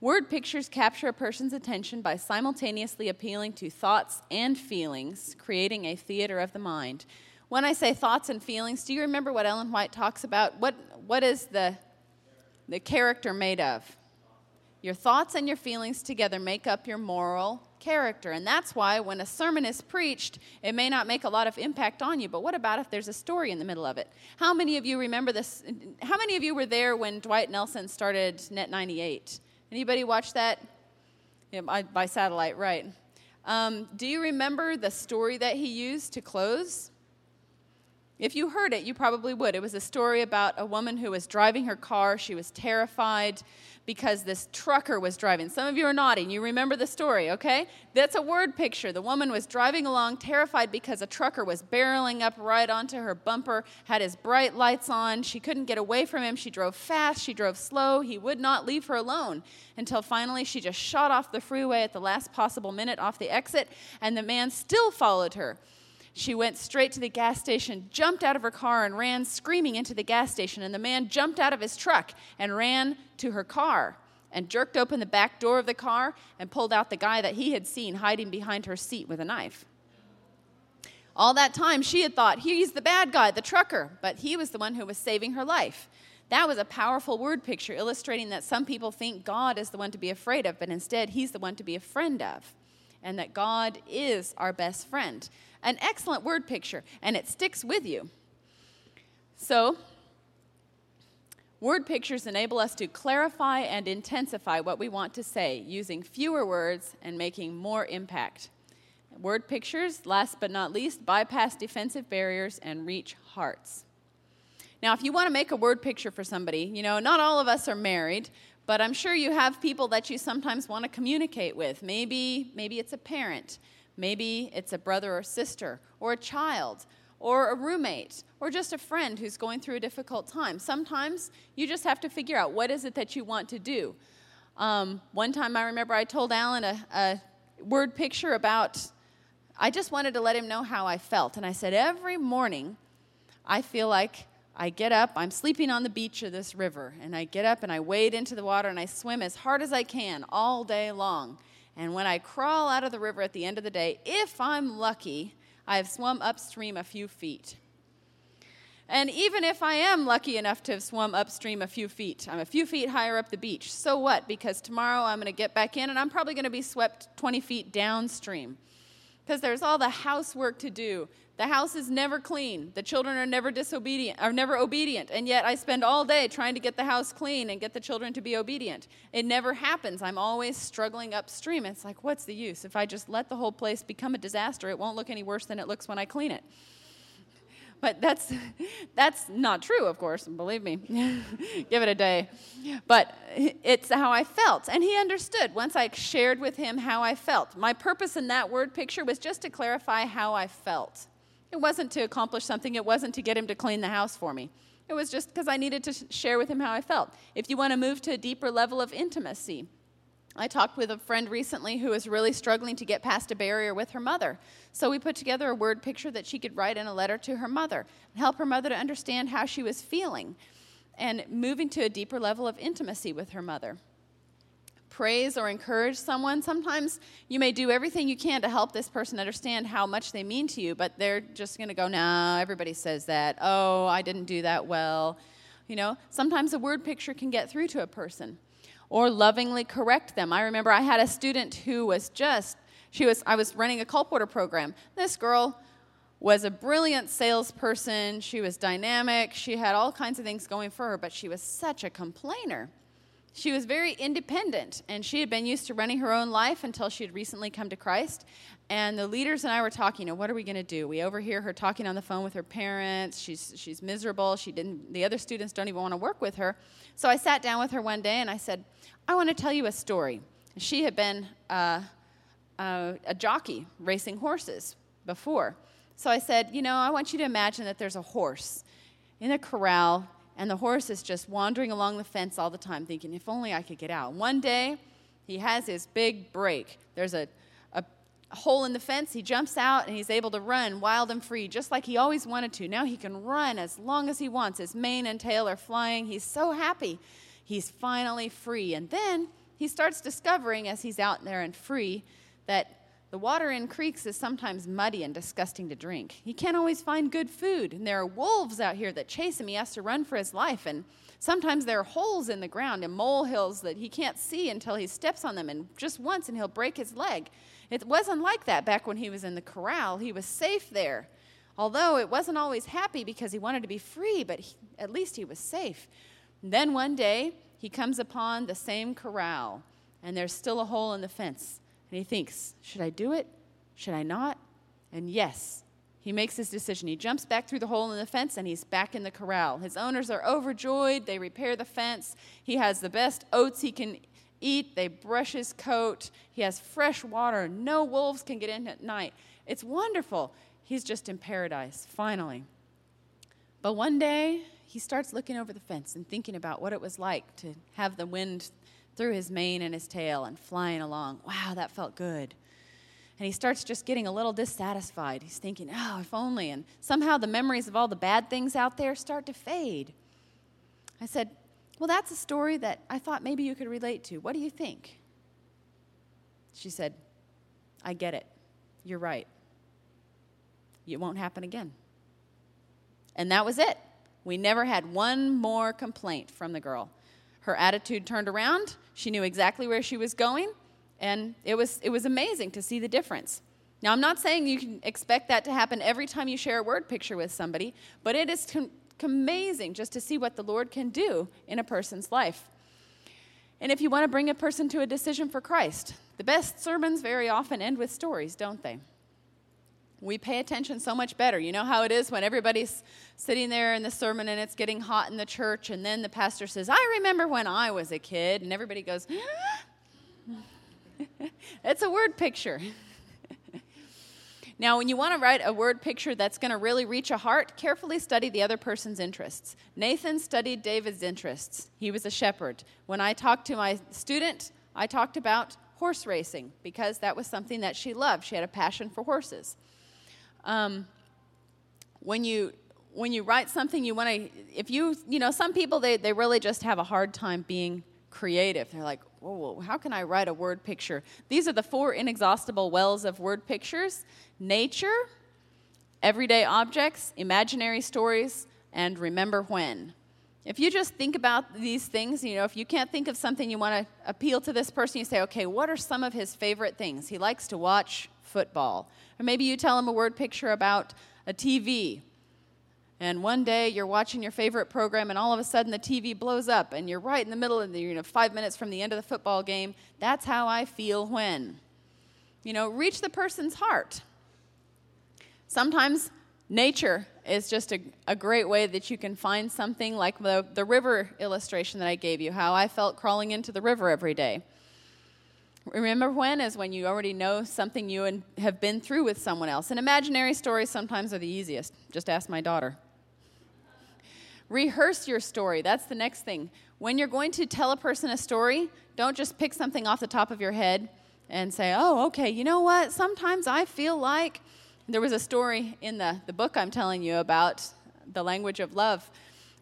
Word pictures capture a person's attention by simultaneously appealing to thoughts and feelings, creating a theater of the mind. When I say thoughts and feelings, do you remember what Ellen White talks about? What, what is the, the character made of? Your thoughts and your feelings together make up your moral character. And that's why when a sermon is preached, it may not make a lot of impact on you. But what about if there's a story in the middle of it? How many of you remember this? How many of you were there when Dwight Nelson started Net 98? Anybody watch that? Yeah, by, by satellite, right. Um, do you remember the story that he used to close? If you heard it, you probably would. It was a story about a woman who was driving her car. She was terrified because this trucker was driving. Some of you are nodding. You remember the story, okay? That's a word picture. The woman was driving along terrified because a trucker was barreling up right onto her bumper, had his bright lights on. She couldn't get away from him. She drove fast, she drove slow. He would not leave her alone until finally she just shot off the freeway at the last possible minute off the exit, and the man still followed her. She went straight to the gas station, jumped out of her car, and ran screaming into the gas station. And the man jumped out of his truck and ran to her car and jerked open the back door of the car and pulled out the guy that he had seen hiding behind her seat with a knife. All that time, she had thought, he's the bad guy, the trucker, but he was the one who was saving her life. That was a powerful word picture illustrating that some people think God is the one to be afraid of, but instead, he's the one to be a friend of, and that God is our best friend. An excellent word picture, and it sticks with you. So, word pictures enable us to clarify and intensify what we want to say using fewer words and making more impact. Word pictures, last but not least, bypass defensive barriers and reach hearts. Now, if you want to make a word picture for somebody, you know, not all of us are married, but I'm sure you have people that you sometimes want to communicate with. Maybe, maybe it's a parent, maybe it's a brother or sister, or a child, or a roommate, or just a friend who's going through a difficult time. Sometimes you just have to figure out what is it that you want to do. Um, one time I remember I told Alan a, a word picture about I just wanted to let him know how I felt. And I said, Every morning, I feel like I get up, I'm sleeping on the beach of this river, and I get up and I wade into the water and I swim as hard as I can all day long. And when I crawl out of the river at the end of the day, if I'm lucky, I have swum upstream a few feet. And even if I am lucky enough to have swum upstream a few feet, I'm a few feet higher up the beach. So what? Because tomorrow I'm going to get back in and I'm probably going to be swept 20 feet downstream because there's all the housework to do. The house is never clean. The children are never disobedient, are never obedient. And yet I spend all day trying to get the house clean and get the children to be obedient. It never happens. I'm always struggling upstream. It's like, what's the use? If I just let the whole place become a disaster, it won't look any worse than it looks when I clean it. (laughs) But that's, (laughs) that's not true, of course, believe me. (laughs) Give it a day. But it's how I felt. And he understood once I shared with him how I felt. My purpose in that word picture was just to clarify how I felt. It wasn't to accomplish something, it wasn't to get him to clean the house for me. It was just because I needed to share with him how I felt. If you want to move to a deeper level of intimacy, I talked with a friend recently who was really struggling to get past a barrier with her mother. So we put together a word picture that she could write in a letter to her mother and help her mother to understand how she was feeling and moving to a deeper level of intimacy with her mother. Praise or encourage someone. Sometimes you may do everything you can to help this person understand how much they mean to you, but they're just going to go, no, everybody says that. Oh, I didn't do that well. You know, sometimes a word picture can get through to a person or lovingly correct them. I remember I had a student who was just, she was, I was running a colporteur program. This girl was a brilliant salesperson. She was dynamic. She had all kinds of things going for her, but she was such a complainer. She was very independent, and she had been used to running her own life until she had recently come to Christ. And the leaders and I were talking, you know, what are we going to do? We overhear her talking on the phone with her parents. She's, she's miserable. She didn't, the other students don't even want to work with her. So I sat down with her one day and I said, I want to tell you a story. She had been uh, uh, a jockey racing horses before. So I said, You know, I want you to imagine that there's a horse in a corral, and the horse is just wandering along the fence all the time, thinking, If only I could get out. One day, he has his big break. There's a, a hole in the fence. He jumps out and he's able to run wild and free, just like he always wanted to. Now he can run as long as he wants. His mane and tail are flying. He's so happy he's finally free. And then he starts discovering as he's out there and free that the water in creeks is sometimes muddy and disgusting to drink. He can't always find good food, and there are wolves out here that chase him. He has to run for his life, and sometimes there are holes in the ground and molehills that he can't see until he steps on them, and just once, and he'll break his leg. It wasn't like that back when he was in the corral. He was safe there. Although it wasn't always happy because he wanted to be free, but he, at least he was safe. And then one day, he comes upon the same corral, and there's still a hole in the fence. And he thinks, should I do it? Should I not? And yes, he makes his decision. He jumps back through the hole in the fence and he's back in the corral. His owners are overjoyed. They repair the fence. He has the best oats he can eat. They brush his coat. He has fresh water. No wolves can get in at night. It's wonderful. He's just in paradise, finally. But one day, he starts looking over the fence and thinking about what it was like to have the wind through his mane and his tail and flying along. Wow, that felt good. and he starts just getting a little dissatisfied. He's thinking, oh, if only. And somehow the memories of all the bad things out there start to fade. I said, well, that's a story that I thought maybe you could relate to. What do you think? She said, I get it. You're right. It won't happen again. And that was it. We never had one more complaint from the girl. Her attitude turned around. She knew exactly where she was going. And it was, it was amazing to see the difference. Now, I'm not saying you can expect that to happen every time you share a word picture with somebody, but it is com- amazing just to see what the Lord can do in a person's life. And if you want to bring a person to a decision for Christ, the best sermons very often end with stories, don't they? We pay attention so much better. You know how it is when everybody's sitting there in the sermon and it's getting hot in the church, and then the pastor says, I remember when I was a kid, and everybody goes, (laughs) it's a word picture. (laughs) now, when you want to write a word picture that's going to really reach a heart, carefully study the other person's interests. Nathan studied David's interests. He was a shepherd. When I talked to my student, I talked about horse racing because that was something that she loved. She had a passion for horses. Um, when you when you write something, you want to if you you know some people they they really just have a hard time being creative. They're like, whoa, how can I write a word picture? These are the four inexhaustible wells of word pictures nature, everyday objects, imaginary stories, and remember when. If you just think about these things, you know, if you can't think of something you want to appeal to this person, you say, okay, what are some of his favorite things? He likes to watch football. Or maybe you tell them a word picture about a TV and one day you're watching your favorite program, and all of a sudden the TV blows up, and you're right in the middle of the, you know, five minutes from the end of the football game. That's how I feel when. You know, reach the person's heart. Sometimes nature is just a, a great way that you can find something like the, the river illustration that I gave you, how I felt crawling into the river every day. Remember when is when you already know something you have been through with someone else. And imaginary stories sometimes are the easiest. Just ask my daughter. Rehearse your story. That's the next thing. When you're going to tell a person a story, don't just pick something off the top of your head and say, oh, okay, you know what? Sometimes I feel like there was a story in the, the book I'm telling you about, The Language of Love,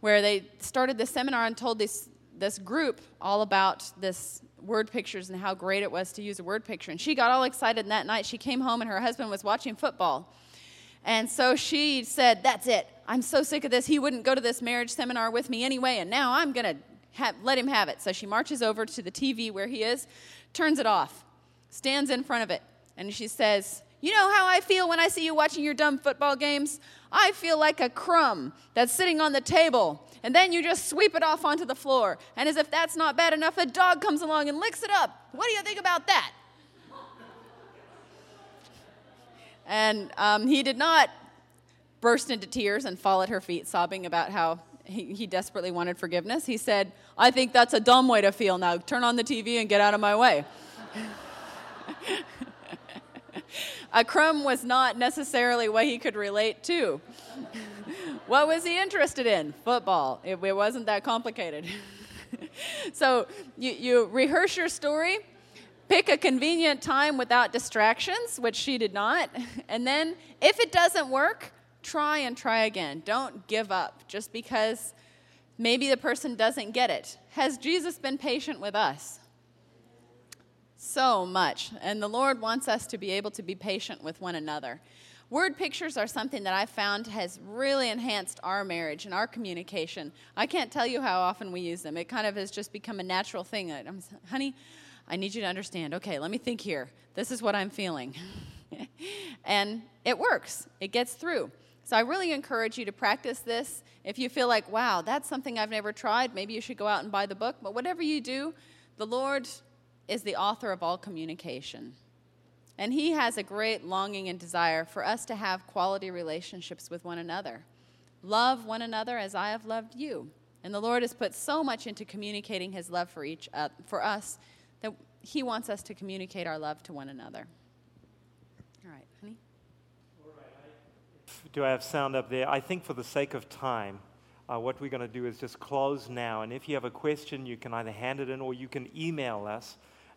where they started this seminar and told this, this group all about this word pictures and how great it was to use a word picture. And she got all excited, and that night she came home and her husband was watching football. And so she said, That's it. I'm so sick of this. He wouldn't go to this marriage seminar with me anyway, and now I'm going to let him have it. So she marches over to the TV where he is, turns it off, stands in front of it, and she says, You know how I feel when I see you watching your dumb football games? I feel like a crumb that's sitting on the table, and then you just sweep it off onto the floor. And as if that's not bad enough, a dog comes along and licks it up. What do you think about that? And um, he did not burst into tears and fall at her feet, sobbing about how he, he desperately wanted forgiveness. He said, I think that's a dumb way to feel now. Turn on the TV and get out of my way. (laughs) a crumb was not necessarily what he could relate to. (laughs) what was he interested in? Football. It, it wasn't that complicated. (laughs) so you, you rehearse your story Pick a convenient time without distractions, which she did not. (laughs) And then, if it doesn't work, try and try again. Don't give up just because maybe the person doesn't get it. Has Jesus been patient with us? So much. And the Lord wants us to be able to be patient with one another. Word pictures are something that I've found has really enhanced our marriage and our communication. I can't tell you how often we use them. It kind of has just become a natural thing. I'm, honey, I need you to understand. Okay, let me think here. This is what I'm feeling. (laughs) and it works, it gets through. So I really encourage you to practice this. If you feel like, wow, that's something I've never tried, maybe you should go out and buy the book. But whatever you do, the Lord is the author of all communication. And He has a great longing and desire for us to have quality relationships with one another. Love one another as I have loved you. And the Lord has put so much into communicating His love for, each, uh, for us that He wants us to communicate our love to one another. All right, honey? Do I have sound up there? I think for the sake of time, uh, what we're going to do is just close now. And if you have a question, you can either hand it in or you can email us.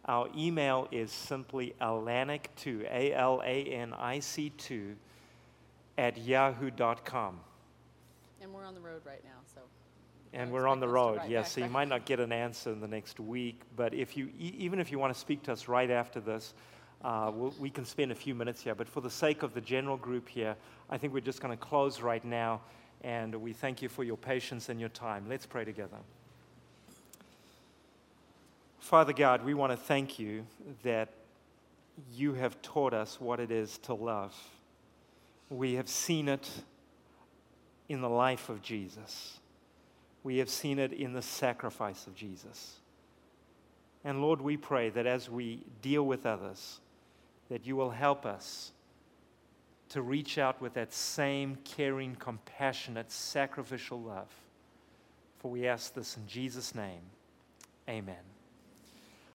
Our email is simply alanic2, A L A N I C 2, at yahoo.com. And we're on the road right now, so. And we're on the expect us to road, yes. back, So you right? might not get an answer in the next week, but if you, e- even if you want to speak to us right after this, uh, we'll, we can spend a few minutes here. But for the sake of the general group here, I think we're just going to close right now, and we thank you for your patience and your time. Let's pray together. Father God, we want to thank you that you have taught us what it is to love. We have seen it in the life of Jesus. We have seen it in the sacrifice of Jesus. And Lord, we pray that as we deal with others, that you will help us to reach out with that same caring, compassionate, sacrificial love. For we ask this in Jesus' name. Amen.